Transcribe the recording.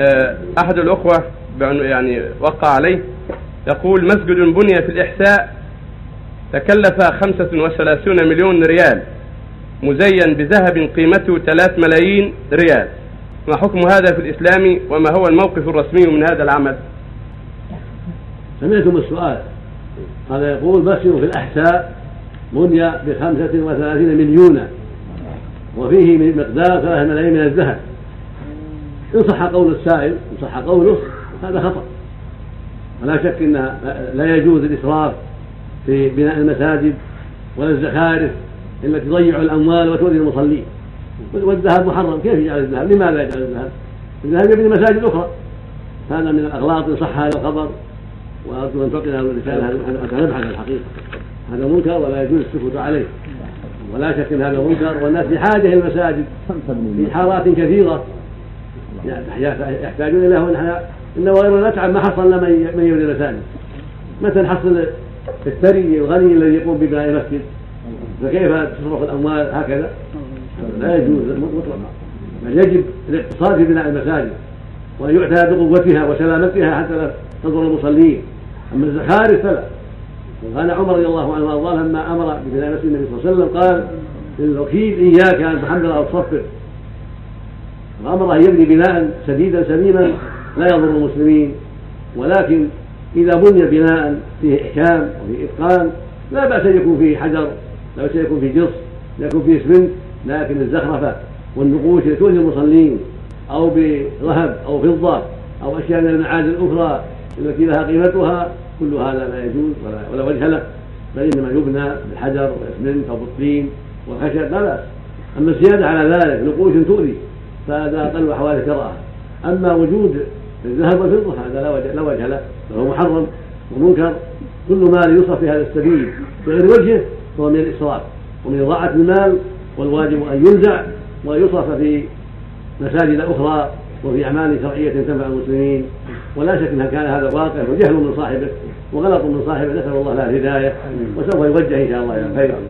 آه، أحد الأخوة يعني وقع عليه يقول مسجد بني في الإحساء تكلف خمسة وثلاثون مليون ريال مزين بذهب قيمته ثلاث ملايين ريال. ما حكم هذا في الإسلام وما هو الموقف الرسمي من هذا العمل؟ سمعتم السؤال. هذا يقول مسجد في الأحساء بني بخمسة وثلاثين مليونا وفيه مقدار ثلاث ملايين من الذهب. إن صح قول السائل إن صح قوله هذا خطأ. ولا شك أن لا يجوز الإسراف في بناء المساجد ولا الزخارف التي تضيع الأموال وتؤذي المصلين. والذهب محرم كيف يجعل الذهب؟ لماذا يجعل الذهب؟ الذهب يبني مساجد أخرى. هذا من الأغلاط إن صح هذا الخبر وأرجو أن هذا الرسالة حتى نبحث الحقيقة. هذا منكر ولا يجوز السكوت عليه. ولا شك إن هذا منكر والناس بحاجه إلى المساجد في حارات كثيرة. يحتاجون اليه ونحن ان وغيرنا نتعب ما حصلنا من يبني المساجد متى نحصل الثري الغني الذي يقوم ببناء المسجد فكيف تصرف الأموال؟ هكذا. لا يجوز مطلقا بل يجب الاقتصاد في بناء المساجد. وأن يعتنى بقوتها وسلامتها حتى لا تضر المصلين. أما الزخارف فلا. وكان عمر رضي الله عنه وارضاه لما أمر ببناء مسجد النبي صلى الله عليه وسلم. قال للوكيل إياك أن تحمل أو تصفر فامر أن يبني بناء سديدا سليما لا يضر المسلمين ولكن إذا بني بناء فيه إحكام وفيه إتقان لا بأس أن يكون فيه حجر لا بأس أن يكون فيه جص لا يكون فيه اسمنت لكن الزخرفة والنقوش التي تؤذي المصلين أو بذهب أو فضة أو أشياء من المعادن الأخرى التي لها قيمتها كل هذا لا يجوز ولا, ولا وجه له بل إنما يبنى بالحجر والاسمنت أو بالطين والخشب لا بأس. أما الزيادة على ذلك نقوش تؤذي. فهذا أقل أحوال الكراهه أما وجود الذهب والفضة هذا لا وجه لا وجه له فهو محرم ومنكر. كل مال يصرف في هذا السبيل بغير وجهه فهو من الإسراف ومن إضاعة المال والواجب أن ينزع ويصرف في مساجد أخرى وفي أعمال شرعية تنفع المسلمين. ولا شك إن كان هذا واقع وجهل من صاحبه وغلط من صاحبه نسأل الله له الهدايه وسوف يوجه إن شاء الله إلى الخير